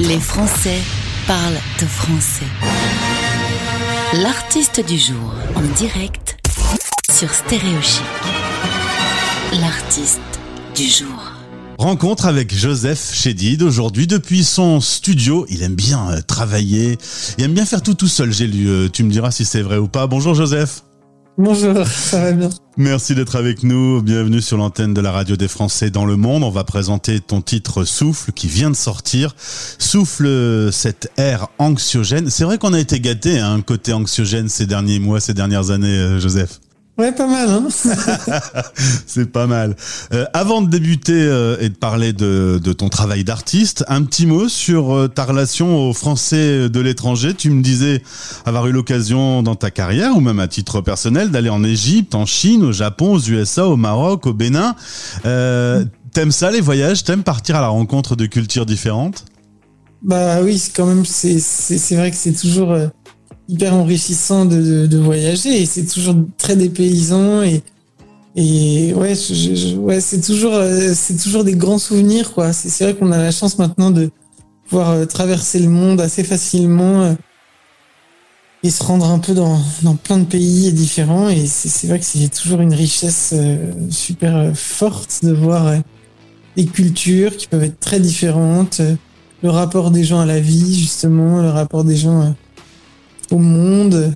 Les Français parlent de français. L'artiste du jour en direct sur Stéréochic. L'artiste du jour. Rencontre avec Joseph Chédid aujourd'hui depuis son studio. Il aime bien euh, travailler, il aime bien faire tout tout seul, j'ai lu. Euh, tu me diras si c'est vrai ou pas. Bonjour Joseph. Bonjour, ça va bien. Merci d'être avec nous. Bienvenue sur l'antenne de la radio des Français dans le monde. On va présenter ton titre Souffle qui vient de sortir. Souffle cette ère anxiogène. C'est vrai qu'on a été gâté un hein, côté anxiogène ces derniers mois, ces dernières années, euh, Joseph. Ouais, pas mal. Hein c'est pas mal. Euh, avant de débuter euh, et de parler de, de ton travail d'artiste, un petit mot sur euh, ta relation aux Français de l'étranger. Tu me disais avoir eu l'occasion dans ta carrière, ou même à titre personnel, d'aller en Égypte, en Chine, au Japon, aux USA, au Maroc, au Bénin. T'aimes ça les voyages? T'aimes partir à la rencontre de cultures différentes? Bah oui, c'est quand même, c'est vrai que c'est toujours hyper enrichissant de, voyager et c'est toujours très dépaysant et et ouais, ouais c'est toujours euh, c'est toujours des grands souvenirs quoi. C'est vrai qu'on a la chance maintenant de pouvoir euh, traverser le monde assez facilement euh, et se rendre un peu dans, dans plein de pays différents et c'est vrai que c'est toujours une richesse super forte de voir des cultures qui peuvent être très différentes, le rapport des gens à la vie justement, le rapport des gens au monde,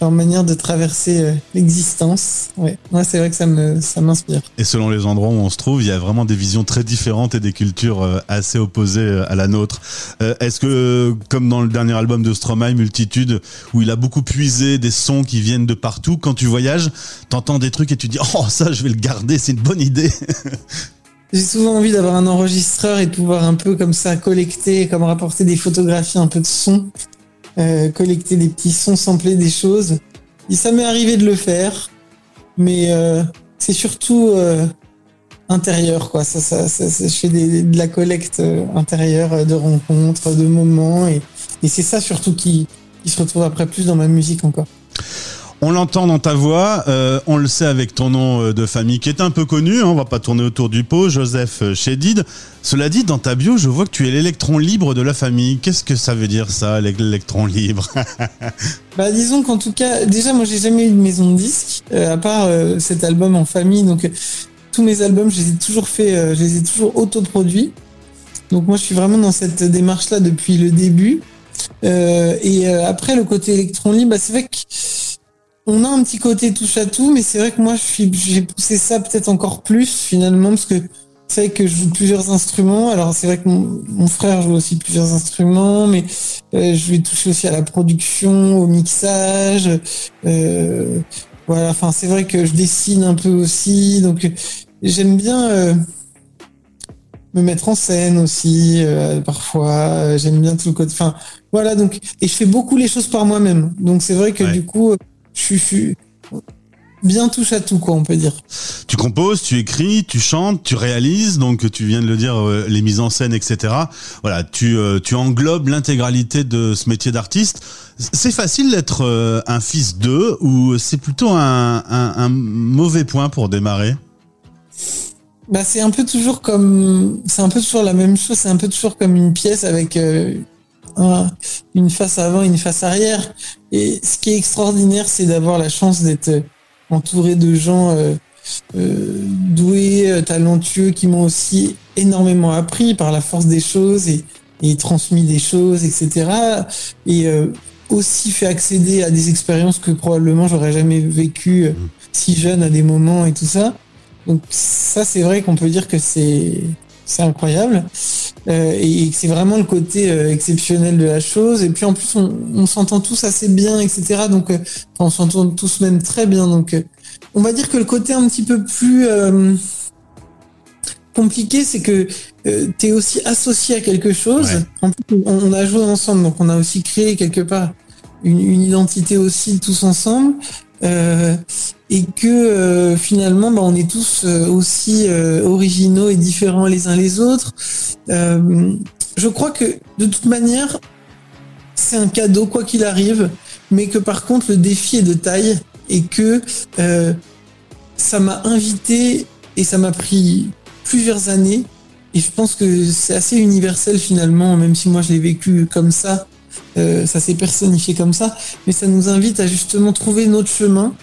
leur manière de traverser euh, l'existence. Ouais, moi c'est vrai que ça me ça m'inspire. Et selon les endroits où on se trouve, il y a vraiment des visions très différentes et des cultures euh, assez opposées euh, à la nôtre. Est-ce que, comme dans le dernier album de Stromae, Multitude, où il a beaucoup puisé des sons qui viennent de partout, quand tu voyages, t'entends des trucs et tu dis oh ça je vais le garder, c'est une bonne idée. J'ai souvent envie d'avoir un enregistreur et de pouvoir un peu comme ça collecter, comme rapporter des photographies un peu de son euh, collecter des petits sons, sampler des choses. Ça m'est arrivé de le faire, mais euh, c'est surtout euh, intérieur, quoi. Ça, ça, ça, je fais de la collecte intérieure, de rencontres, de moments, et, c'est ça surtout qui se retrouve après plus dans ma musique encore. On l'entend dans ta voix, euh, on le sait avec ton nom euh, de famille qui est un peu connu, hein, on va pas tourner autour du pot, Joseph euh, Chédid. Cela dit, dans ta bio, je vois que tu es l'électron libre de la famille. Qu'est-ce que ça veut dire ça, l'électron libre? Bah disons qu'en tout cas, déjà moi j'ai jamais eu de maison de disque, à part cet album en famille, donc tous mes albums je les ai toujours fait, je les ai toujours autoproduits. Donc moi je suis vraiment dans cette démarche-là depuis le début. et après le côté électron libre, bah, c'est vrai que on a un petit côté touche à tout, mais c'est vrai que moi, j'ai poussé ça peut-être encore plus finalement, parce que c'est vrai que je joue plusieurs instruments. Alors c'est vrai que mon, frère joue aussi plusieurs instruments, mais euh, je vais toucher aussi à la production, au mixage. Euh, voilà, enfin c'est vrai que je dessine un peu aussi, donc j'aime bien euh, me mettre en scène aussi parfois. J'aime bien tout le côté. Enfin voilà, donc et je fais beaucoup les choses par moi-même. Donc c'est vrai que du coup je suis bien touche à tout, quoi, on peut dire. Tu composes, tu écris, tu chantes, tu réalises, donc tu viens de le dire, euh, les mises en scène, etc. Voilà, tu, euh, tu englobes l'intégralité de ce métier d'artiste. C'est facile d'être euh, un fils d'eux ou c'est plutôt un, un, mauvais point pour démarrer? Bah, c'est un peu toujours comme, c'est un peu toujours la même chose, c'est un peu toujours comme une pièce avec une face avant, une face arrière. Et ce qui est extraordinaire, c'est d'avoir la chance d'être entouré de gens euh, euh, doués, euh, talentueux, qui m'ont aussi énormément appris par la force des choses et, transmis des choses, etc. Et aussi fait accéder à des expériences que probablement j'aurais jamais vécues si jeune à des moments et tout ça. Donc ça, c'est vrai qu'on peut dire que c'est c'est incroyable. Euh, et c'est vraiment le côté euh, exceptionnel de la chose. Et puis en plus, on, s'entend tous assez bien, etc. Donc, euh, on s'entend tous même très bien. Donc, on va dire que le côté un petit peu plus compliqué, c'est que tu es aussi associé à quelque chose. En plus, on, a joué ensemble, donc on a aussi créé quelque part une, une identité aussi tous ensemble. Euh, et que euh, finalement bah, on est tous euh, aussi originaux et différents les uns les autres. je crois que de toute manière, c'est un cadeau quoi qu'il arrive, mais que par contre le défi est de taille et que ça m'a invité et ça m'a pris plusieurs années. Et je pense que c'est assez universel finalement, même si moi je l'ai vécu comme ça, euh, ça s'est personnifié comme ça, mais ça nous invite à justement trouver notre chemin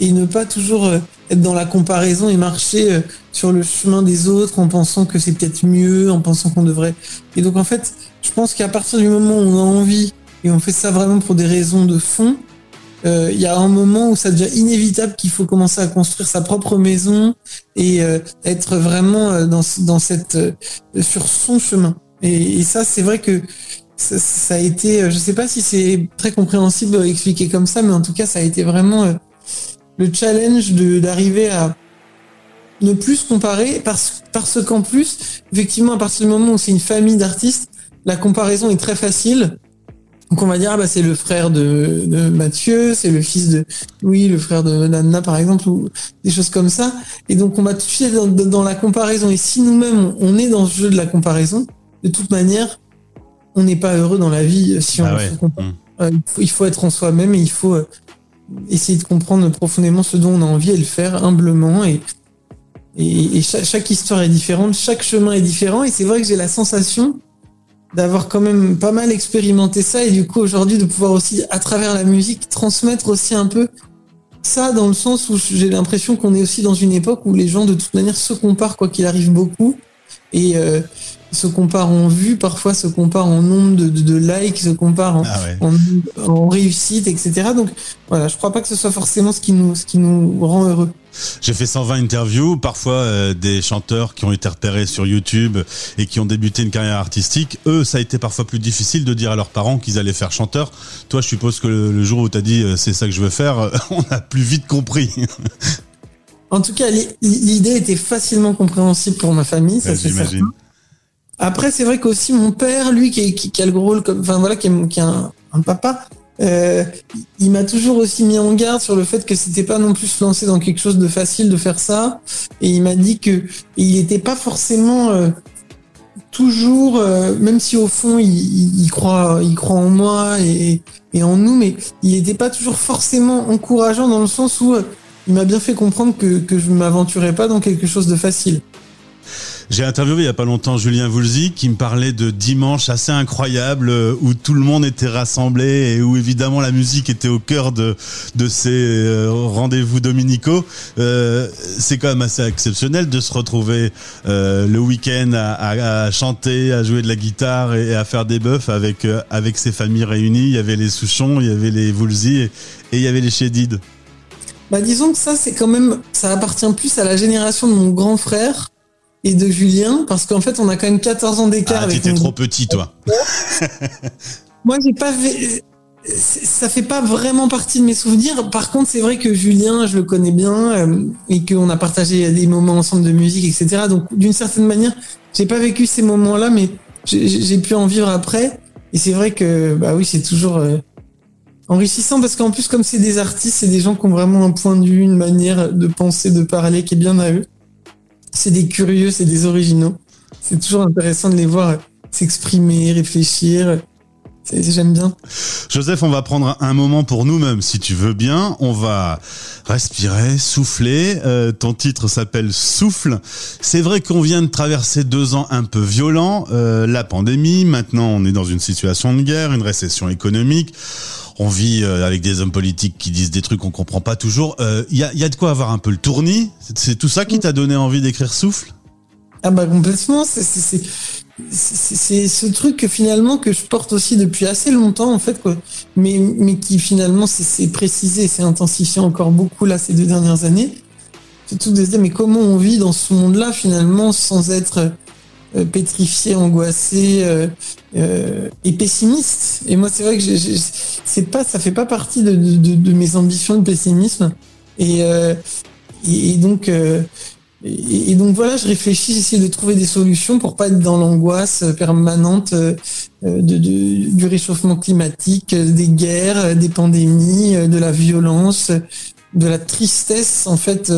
et ne pas toujours euh, être dans la comparaison et marcher euh, sur le chemin des autres en pensant que c'est peut-être mieux, en pensant qu'on devrait. Et donc en fait, je pense qu'à partir du moment où on a envie et on fait ça vraiment pour des raisons de fond, euh, il y a un moment où ça devient inévitable qu'il faut commencer à construire sa propre maison et être vraiment dans, dans cette sur son chemin. Et, ça, c'est vrai que ça, a été, je sais pas si c'est très compréhensible expliquer comme ça, mais en tout cas, ça a été vraiment le challenge d'arriver à ne plus se comparer parce, parce qu'en plus, effectivement, à partir du moment où c'est une famille d'artistes, la comparaison est très facile. Donc on va dire, ah bah c'est le frère de, de Mathieu, c'est le fils de Louis, le frère de Nana par exemple, ou des choses comme ça. Et donc on va tout de suite dans, dans la comparaison. Et si nous-mêmes on est dans ce jeu de la comparaison, de toute manière, on n'est pas heureux dans la vie si on ah se compare. Mmh. Euh, il, faut, il faut être en soi-même et il faut euh, essayer de comprendre profondément ce dont on a envie et le faire humblement. Et, chaque, histoire est différente, chaque chemin est différent. Et c'est vrai que j'ai la sensation d'avoir quand même pas mal expérimenté ça et du coup aujourd'hui de pouvoir aussi à travers la musique transmettre aussi un peu ça dans le sens où j'ai l'impression qu'on est aussi dans une époque où les gens de toute manière se comparent quoi qu'il arrive beaucoup et euh, se comparent en vue, parfois se comparent en nombre de, de, likes, se comparent en, ah en, réussite, etc. Donc voilà, je crois pas que ce soit forcément ce qui nous, ce qui nous rend heureux. J'ai fait 120 interviews, parfois euh, des chanteurs qui ont été repérés sur YouTube et qui ont débuté une carrière artistique. Eux, ça a été parfois plus difficile de dire à leurs parents qu'ils allaient faire chanteur. Toi, je suppose que le, jour où tu as dit euh, c'est ça que je veux faire, on a plus vite compris. En tout cas, l'idée était facilement compréhensible pour ma famille, ça c'est certain. Après, c'est vrai qu'aussi mon père, lui, qui, qui, a le rôle comme, enfin voilà, qui est, qui un, papa, euh, il m'a toujours aussi mis en garde sur le fait que c'était pas non plus se lancer dans quelque chose de facile de faire ça. Et il m'a dit que il n'était pas forcément euh, toujours, euh, même si au fond il, il, croit, il croit en moi et, et en nous, mais il n'était pas toujours forcément encourageant dans le sens où il m'a bien fait comprendre que, que je m'aventurais pas dans quelque chose de facile. J'ai interviewé il y a pas longtemps Julien Voulzy qui me parlait de dimanche assez incroyable euh, où tout le monde était rassemblé et où évidemment la musique était au cœur de, de ces euh, rendez-vous dominicaux. Euh, c'est quand même assez exceptionnel de se retrouver le week-end à, chanter, à jouer de la guitare et à faire des bœufs avec, avec ses familles réunies. Il y avait les Souchons, il y avait les Voulzy et, il y avait les Chédides. Bah disons que ça c'est quand même ça appartient plus à la génération de mon grand frère et de Julien, parce qu'en fait, on a quand même 14 ans d'écart. Ah, t'étais trop petit, toi. Moi, j'ai pas ça fait pas vraiment partie de mes souvenirs. Par contre, c'est vrai que Julien, je le connais bien euh, et qu'on a partagé des moments ensemble de musique, etc. Donc, d'une certaine manière, j'ai pas vécu ces moments-là, mais j'ai pu en vivre après. Et c'est vrai que, bah oui, c'est toujours euh, enrichissant parce qu'en plus, comme c'est des artistes, c'est des gens qui ont vraiment un point de vue, une manière de penser, de parler qui est bien à eux c'est des curieux, c'est des originaux. C'est toujours intéressant de les voir s'exprimer, réfléchir. J'aime bien. Joseph, on va prendre un moment pour nous-mêmes, si tu veux bien. On va respirer, souffler. Euh, ton titre s'appelle Souffle. C'est vrai qu'on vient de traverser deux ans un peu violents. Euh, la pandémie, maintenant on est dans une situation de guerre, une récession économique on vit euh, avec des hommes politiques qui disent des trucs qu'on comprend pas toujours. Il euh, y, a, de quoi avoir un peu le tournis? C'est tout ça qui t'a donné envie d'écrire Souffle? Ah bah complètement. C'est ce truc que finalement que je porte aussi depuis assez longtemps en fait. Mais mais qui finalement c'est précisé, c'est intensifié encore beaucoup là ces deux dernières années. C'est tout de se dire mais comment on vit dans ce monde-là finalement sans être euh, pétrifié, angoissé et pessimiste? Et moi, c'est vrai que c'est pas, ça fait pas partie de, de, mes ambitions de pessimisme. Et, et, donc, et, donc voilà, je réfléchis, j'essaie de trouver des solutions pour pas être dans l'angoisse permanente de, du réchauffement climatique, des guerres, des pandémies, de la violence, de la tristesse en fait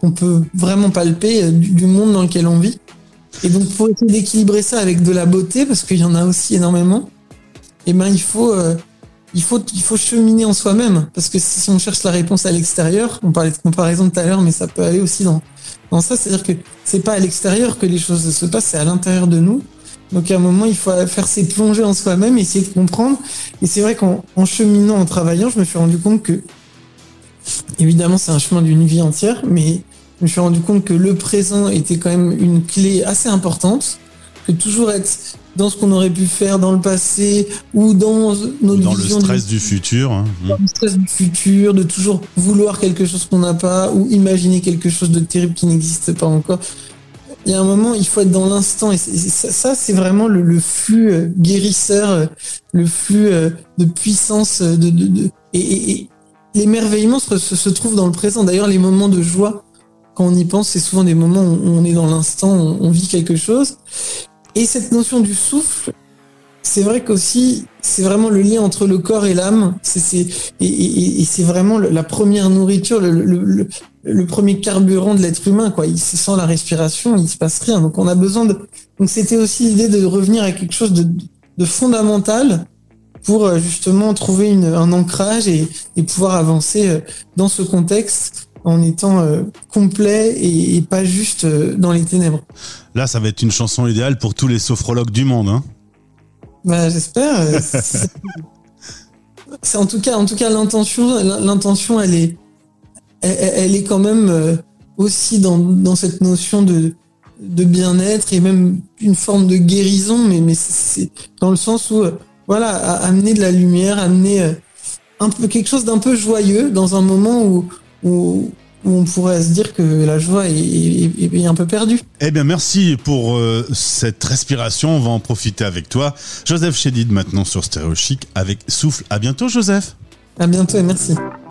qu'on peut vraiment palper du monde dans lequel on vit. Et donc, pour essayer d'équilibrer ça avec de la beauté, parce qu'il y en a aussi énormément, et eh ben, il faut, euh, il faut, il faut cheminer en soi-même. Parce que si on cherche la réponse à l'extérieur, on parlait de comparaison tout à l'heure, mais ça peut aller aussi dans, ça. C'est-à-dire que c'est pas à l'extérieur que les choses se passent, c'est à l'intérieur de nous. Donc à un moment, il faut faire ses plongées en soi-même, essayer de comprendre. Et c'est vrai qu'en cheminant, en travaillant, je me suis rendu compte que, évidemment, c'est un chemin d'une vie entière, mais je me suis rendu compte que le présent était quand même une clé assez importante, que toujours être dans ce qu'on aurait pu faire dans le passé ou dans notre dans le stress du, futur. Hein. Dans le stress du futur, de toujours vouloir quelque chose qu'on n'a pas ou imaginer quelque chose de terrible qui n'existe pas encore. Il y a un moment, il faut être dans l'instant et, ça, c'est vraiment le, flux euh, guérisseur, euh, le flux euh, de puissance de, de, et, l'émerveillement se, se, trouve dans le présent. D'ailleurs, les moments de joie, quand on y pense, c'est souvent des moments où on est dans l'instant, on vit quelque chose. Et cette notion du souffle, c'est vrai qu'aussi, c'est vraiment le lien entre le corps et l'âme. Et, c'est vraiment la première nourriture, le, premier carburant de l'être humain. Quoi. Il, sans la respiration, il se passe rien. Donc on a besoin de. Donc c'était aussi l'idée de revenir à quelque chose de, fondamental pour euh, justement trouver un ancrage et, pouvoir avancer euh, dans ce contexte en étant euh, complet et, pas juste euh, dans les ténèbres. Là, ça va être une chanson idéale pour tous les sophrologues du monde. Hein bah, j'espère. Euh, c'est en tout cas, en tout cas, l'intention, l'intention, elle est, elle, est quand même aussi dans, cette notion de, de bien-être et même une forme de guérison, mais, mais c'est dans le sens où, voilà, amener de la lumière, amener un peu quelque chose d'un peu joyeux dans un moment où, où, on pourrait se dire que la joie est, un peu perdue. Eh bien, merci pour euh, cette respiration. On va en profiter avec toi. Joseph Chédid maintenant sur Stéréo Chic avec Souffle. À bientôt, Joseph. À bientôt et merci.